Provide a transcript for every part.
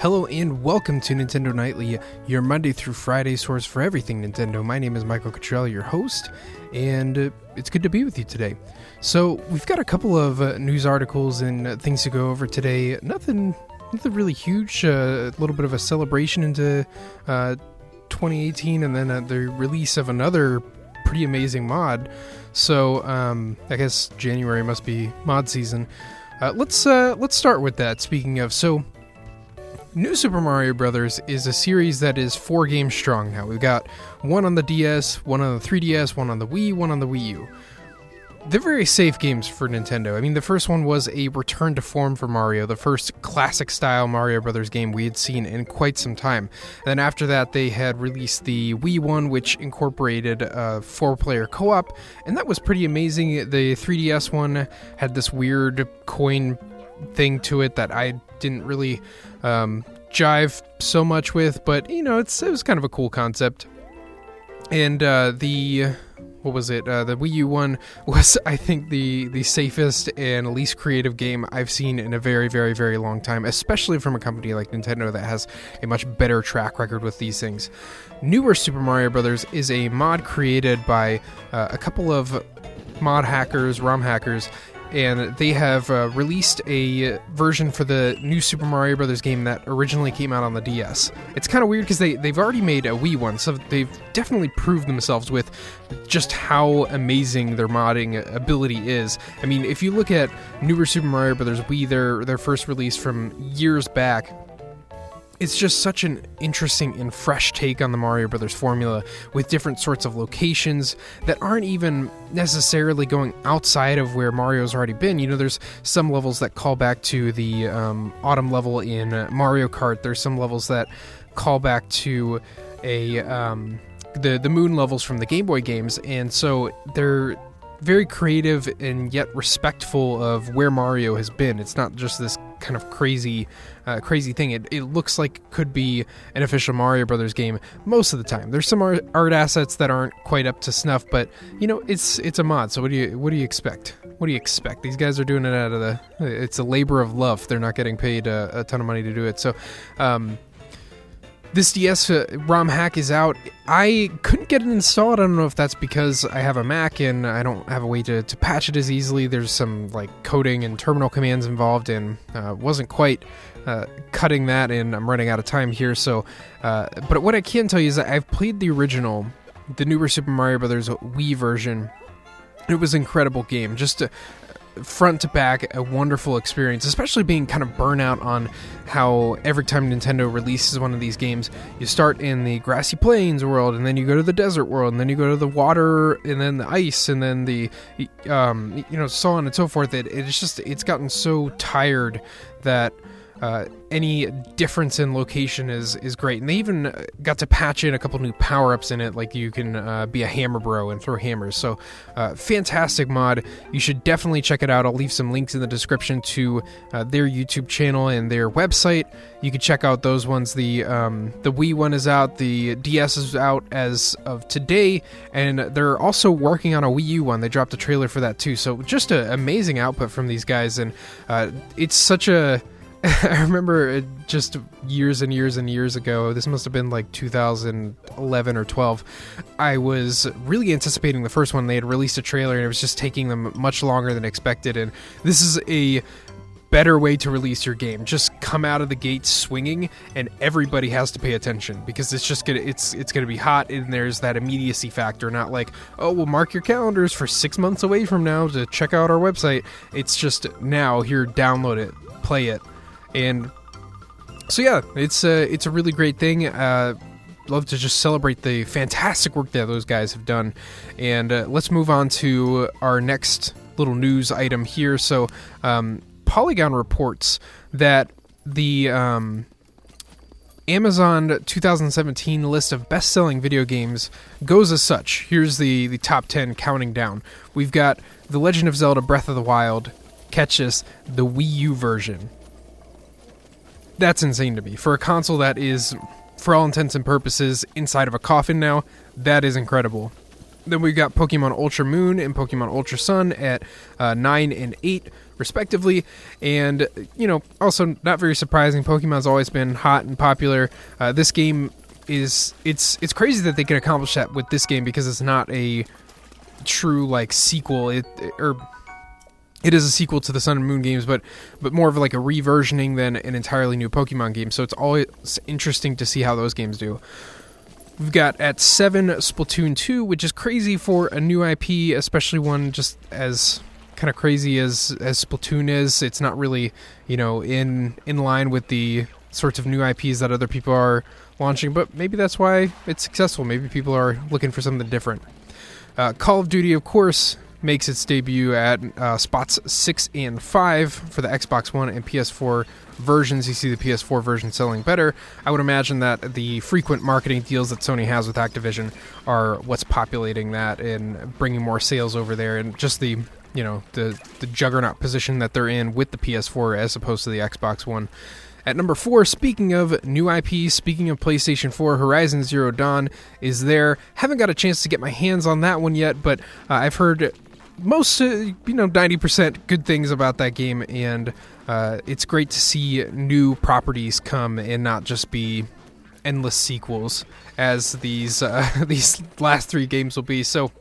Hello and welcome to Nintendo Nightly, your Monday through Friday source for everything Nintendo. My name is Michael Cottrell, your host, and uh, it's good to be with you today. So we've got a couple of uh, news articles and uh, things to go over today. Nothing, nothing really huge. Uh, a little bit of a celebration into uh, 2018, and then the release of another pretty amazing mod. So um, I guess January must be mod season. let's let's start with that. Speaking of, so New Super Mario Bros. is a series that is four games strong now. We've got one on the DS, one on the 3DS, one on the Wii, one on the Wii U. They're very safe games for Nintendo. I mean, the first one was a return to form for Mario, the first classic style Mario Brothers game we had seen in quite some time. And then after that, they had released the Wii one, which incorporated a four player co op, and that was pretty amazing. The 3DS one had this weird coin thing to it that I didn't really um, jive so much with, but you know, it's it was kind of a cool concept. And uh, the what was it? Uh, the Wii U one was, I think, the the safest and least creative game I've seen in a very, very, very long time, especially from a company like Nintendo that has a much better track record with these things. Newer Super Mario Brothers is a mod created by uh, a couple of mod hackers, ROM hackers, and they have uh, released a version for the new Super Mario Brothers game that originally came out on the DS. It's kind of weird because they they've already made a Wii one, so they've definitely proved themselves with just how amazing their modding ability is. I mean, if you look at newer Super Mario Brothers Wii, their their first release from years back it's just such an interesting and fresh take on the Mario Brothers formula with different sorts of locations that aren't even necessarily going outside of where Mario's already been. You know, there's some levels that call back to the um, autumn level in Mario Kart. There's some levels that call back to a um, the the moon levels from the Game Boy games, and so they're very creative and yet respectful of where Mario has been. It's not just this kind of crazy, uh, crazy thing. It, it looks like could be an official Mario Brothers game most of the time. There's some art, art assets that aren't quite up to snuff, but you know it's it's a mod. So what do you what do you expect? What do you expect? These guys are doing it out of the. It's a labor of love. They're not getting paid a, a ton of money to do it. So. Um, this DS ROM hack is out. I couldn't get it installed. I don't know if that's because I have a Mac and I don't have a way to, to patch it as easily. There's some like coding and terminal commands involved, and uh, wasn't quite uh, cutting that. And I'm running out of time here. So, uh, but what I can tell you is that I've played the original, the newer Super Mario Brothers Wii version. It was an incredible game. Just a, front to back a wonderful experience, especially being kind of burnout on how every time Nintendo releases one of these games, you start in the grassy plains world, and then you go to the desert world, and then you go to the water, and then the ice, and then the, um, you know, so on and so forth. It, it's just it's gotten so tired that uh, any difference in location is is great. And they even got to patch in a couple new power ups in it, like you can uh, be a hammer bro and throw hammers. So, uh, fantastic mod. You should definitely check it out. I'll leave some links in the description to uh, their YouTube channel and their website. You can check out those ones. The um, the Wii one is out. The DS is out as of today, and they're also working on a Wii U one. They dropped a trailer for that too. So, just an amazing output from these guys, and uh, it's such a I remember uh, just years and years and years ago, this must have been like 2011 or 12. I was really anticipating the first one. They had released a trailer and it was just taking them much longer than expected. And this is a better way to release your game. Just come out of the gate swinging, and everybody has to pay attention because it's just gonna it's it's gonna be hot, and there's that immediacy factor. Not like oh, we'll mark your calendars for six months away from now to check out our website. It's just now here, download it, play it and so yeah, it's a it's a really great thing. Uh, love to just celebrate the fantastic work that those guys have done. And uh, let's move on to our next little news item here. So, um, Polygon reports that the um, Amazon 2017 list of best-selling video games goes as such. Here's the the top 10 counting down. We've got The Legend of Zelda: Breath of the Wild. Catch this, the Wii U version that's insane to me. For a console that is, for all intents and purposes, inside of a coffin now, that is incredible. Then we've got Pokemon Ultra Moon and Pokemon Ultra Sun at uh, 9 and 8, respectively. And, you know, also not very surprising, Pokemon's always been hot and popular. Uh, this game is, it's, it's crazy that they can accomplish that with this game because it's not a true, like, sequel. It, or it is a sequel to the Sun and Moon games, but but more of like a reversioning than an entirely new Pokemon game. So it's always interesting to see how those games do. We've got at seven Splatoon 2, which is crazy for a new IP, especially one just as kind of crazy as as Splatoon is. It's not really, you know, in in line with the sorts of new IPs that other people are launching, but maybe that's why it's successful. Maybe people are looking for something different. Uh, Call of Duty, of course, makes its debut at uh, spots 6 and 5 for the Xbox One and PS4 versions. You see the PS4 version selling better. I would imagine that the frequent marketing deals that Sony has with Activision are what's populating that and bringing more sales over there and just the you know the the juggernaut position that they're in with the PS4 as opposed to the Xbox One. At number four, speaking of new IP, speaking of PlayStation 4, Horizon Zero Dawn is there. Haven't got a chance to get my hands on that one yet, but uh, I've heard most, uh, you know, 90% good things about that game, and uh, it's great to see new properties come and not just be endless sequels as these uh, these last three games will be. So,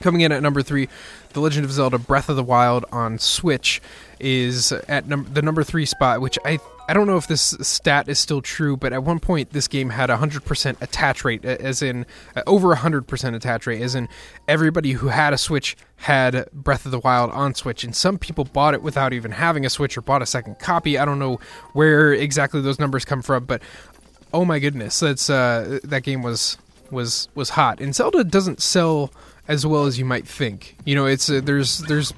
coming in at number three, The Legend of Zelda: Breath of the Wild on Switch is at num- the number three spot, which I I don't know if this stat is still true, but at one point this game had a hundred percent attach rate, as in uh, over hundred percent attach rate, as in everybody who had a Switch had Breath of the Wild on Switch, and some people bought it without even having a Switch or bought a second copy. I don't know where exactly those numbers come from, but oh my goodness, that's uh, that game was was was hot. And Zelda doesn't sell as well as you might think. You know, it's uh, there's there's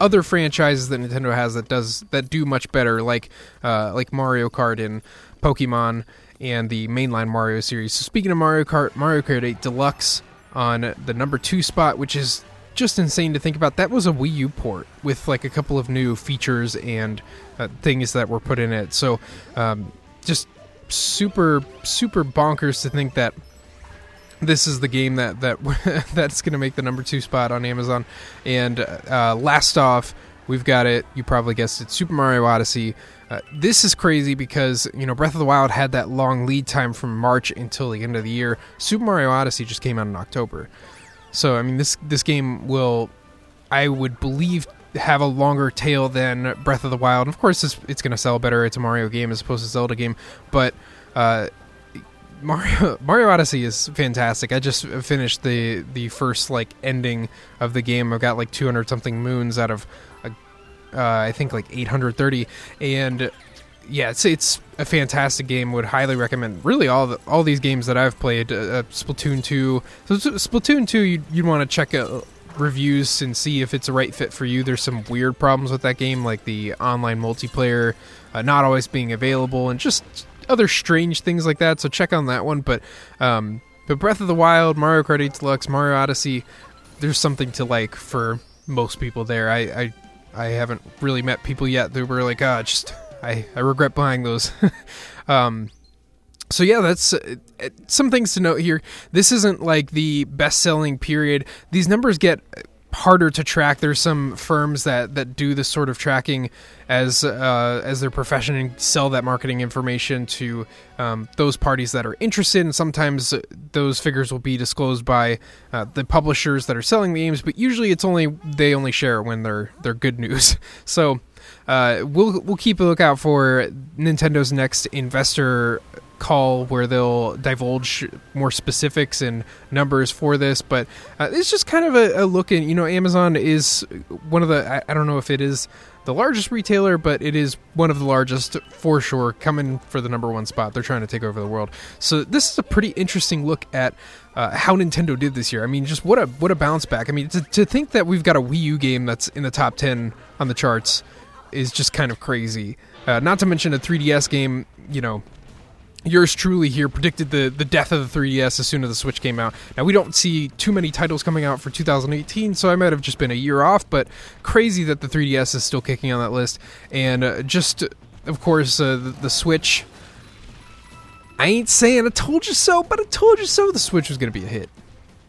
other franchises that Nintendo has that does that do much better, like uh, like Mario Kart and Pokemon and the mainline Mario series. So speaking of Mario Kart, Mario Kart 8 Deluxe on the number two spot, which is just insane to think about. That was a Wii U port with like a couple of new features and uh, things that were put in it. So um, just super super bonkers to think that this is the game that that that's going to make the number two spot on Amazon. And uh, last off, we've got it. You probably guessed it. Super Mario Odyssey. Uh, this is crazy because you know Breath of the Wild had that long lead time from March until the end of the year. Super Mario Odyssey just came out in October. So I mean this this game will, I would believe, have a longer tail than Breath of the Wild. Of course, it's, it's going to sell better. It's a Mario game as opposed to Zelda game, but. Uh, Mario Mario Odyssey is fantastic. I just finished the the first like ending of the game. I've got like 200 something moons out of uh, I think like 830 and yeah, it's it's a fantastic game. Would highly recommend. Really, all the, all these games that I've played, uh, uh Splatoon two. So Splatoon two, you'd, you'd want to check out reviews and see if it's a right fit for you. There's some weird problems with that game, like the online multiplayer uh, not always being available, and just other strange things like that. So check on that one. But um, but Breath of the Wild, Mario Kart 8 Deluxe, Mario Odyssey, there's something to like for most people there. I I, I haven't really met people yet that were like, ah, oh, just I I regret buying those. um, so yeah, that's uh, some things to note here. This isn't like the best-selling period. These numbers get harder to track. There's some firms that, that do this sort of tracking as uh, as their profession and sell that marketing information to um, those parties that are interested. And sometimes those figures will be disclosed by uh, the publishers that are selling the games, but usually it's only they only share when they're they're good news. So. Uh, we'll we'll keep a lookout for Nintendo's next investor call where they'll divulge more specifics and numbers for this, but uh, it's just kind of a, a, look in. You know, Amazon is one of the. I, I, don't know if it is the largest retailer, but it is one of the largest for sure, coming for the number one spot. They're trying to take over the world. So this is a pretty interesting look at. Uh, how Nintendo did this year. I mean, just what a what a bounce back. I mean, to, to think that we've got a Wii U game that's in the top ten on the charts is just kind of crazy. Uh, not to mention a 3DS game, you know, yours truly here predicted the, the death of the 3DS as soon as the Switch came out. Now, we don't see too many titles coming out for 2018, so I might have just been a year off, but crazy that the 3DS is still kicking on that list. And uh, just, of course, uh, the, the, Switch. I ain't saying I told you so, but I told you so the Switch was going to be a hit.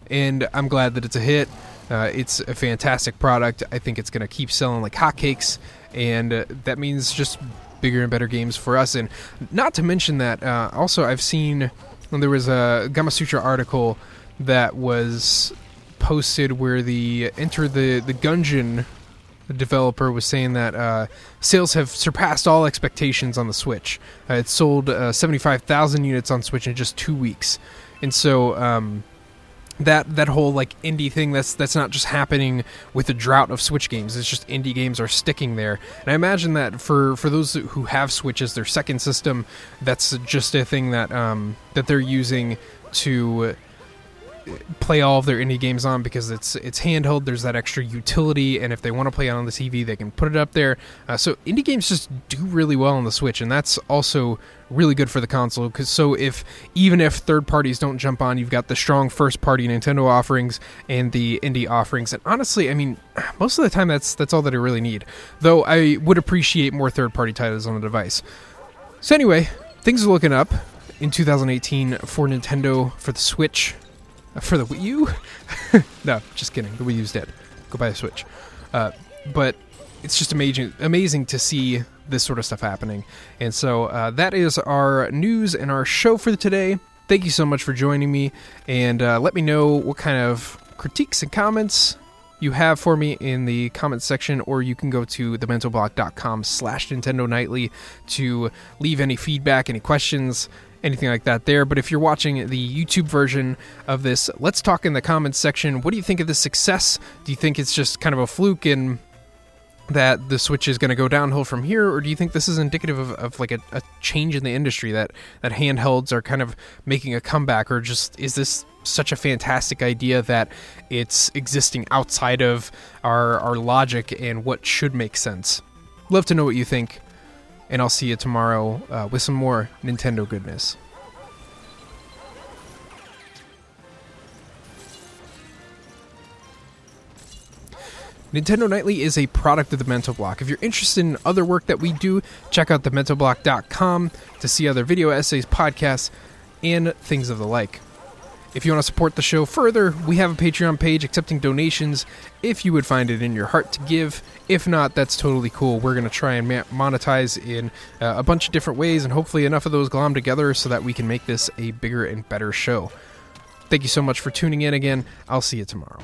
and I'm glad that it's a hit. Uh, it's a fantastic product. I think it's going to keep selling like hotcakes, and uh, that means just bigger and better games for us. And not to mention that, uh, also I've seen there was a Gamasutra article that was posted where the Enter the the Gungeon developer was saying that uh, sales have surpassed all expectations on the Switch. Uh, it sold uh, 75,000 units on Switch in just two weeks, and so um, that that whole like indie thing that's that's not just happening with the drought of Switch games. It's just indie games are sticking there, and I imagine that for for those who have Switch as their second system, that's just a thing that um, that they're using to play all of their indie games on because it's it's handheld. There's that extra utility, and if they want to play it on the TV, they can put it up there. Uh, so indie games just do really well on the Switch, and that's also really good for the console. Because so if even if third parties don't jump on, you've got the strong first party Nintendo offerings and the indie offerings. And honestly, I mean, most of the time that's that's all that I really need. Though I would appreciate more third party titles on the device. So anyway, things are looking up in 2018 for Nintendo for the Switch. For the Wii U? no, just kidding. The Wii U's dead. Go buy a Switch. Uh, but it's just amazing, amazing to see this sort of stuff happening. And so uh, that is our news and our show for today. Thank you so much for joining me, and uh, let me know what kind of critiques and comments you have for me in the comments section, or you can go to thebentoblock.com slash Nintendo Nightly to leave any feedback, any questions, anything like that there. But if you're watching the YouTube version of this, let's talk in the comments section. What do you think of this success? Do you think it's just kind of a fluke and that the Switch is going to go downhill from here, or do you think this is indicative of, of like a, a, change in the industry that that handhelds are kind of making a comeback, or just is this such a fantastic idea that it's existing outside of our our logic and what should make sense? Love to know what you think and I'll see you tomorrow uh, with some more Nintendo goodness. Nintendo Nightly is a product of the Bento Block. If you're interested in other work that we do, check out thebentoblock.com to see other video essays, podcasts, and things of the like. If you want to support the show further, we have a Patreon page accepting donations if you would find it in your heart to give. If not, that's totally cool. We're going to try and monetize in uh, a bunch of different ways and hopefully enough of those glom together so that we can make this a bigger and better show. Thank you so much for tuning in again. I'll see you tomorrow.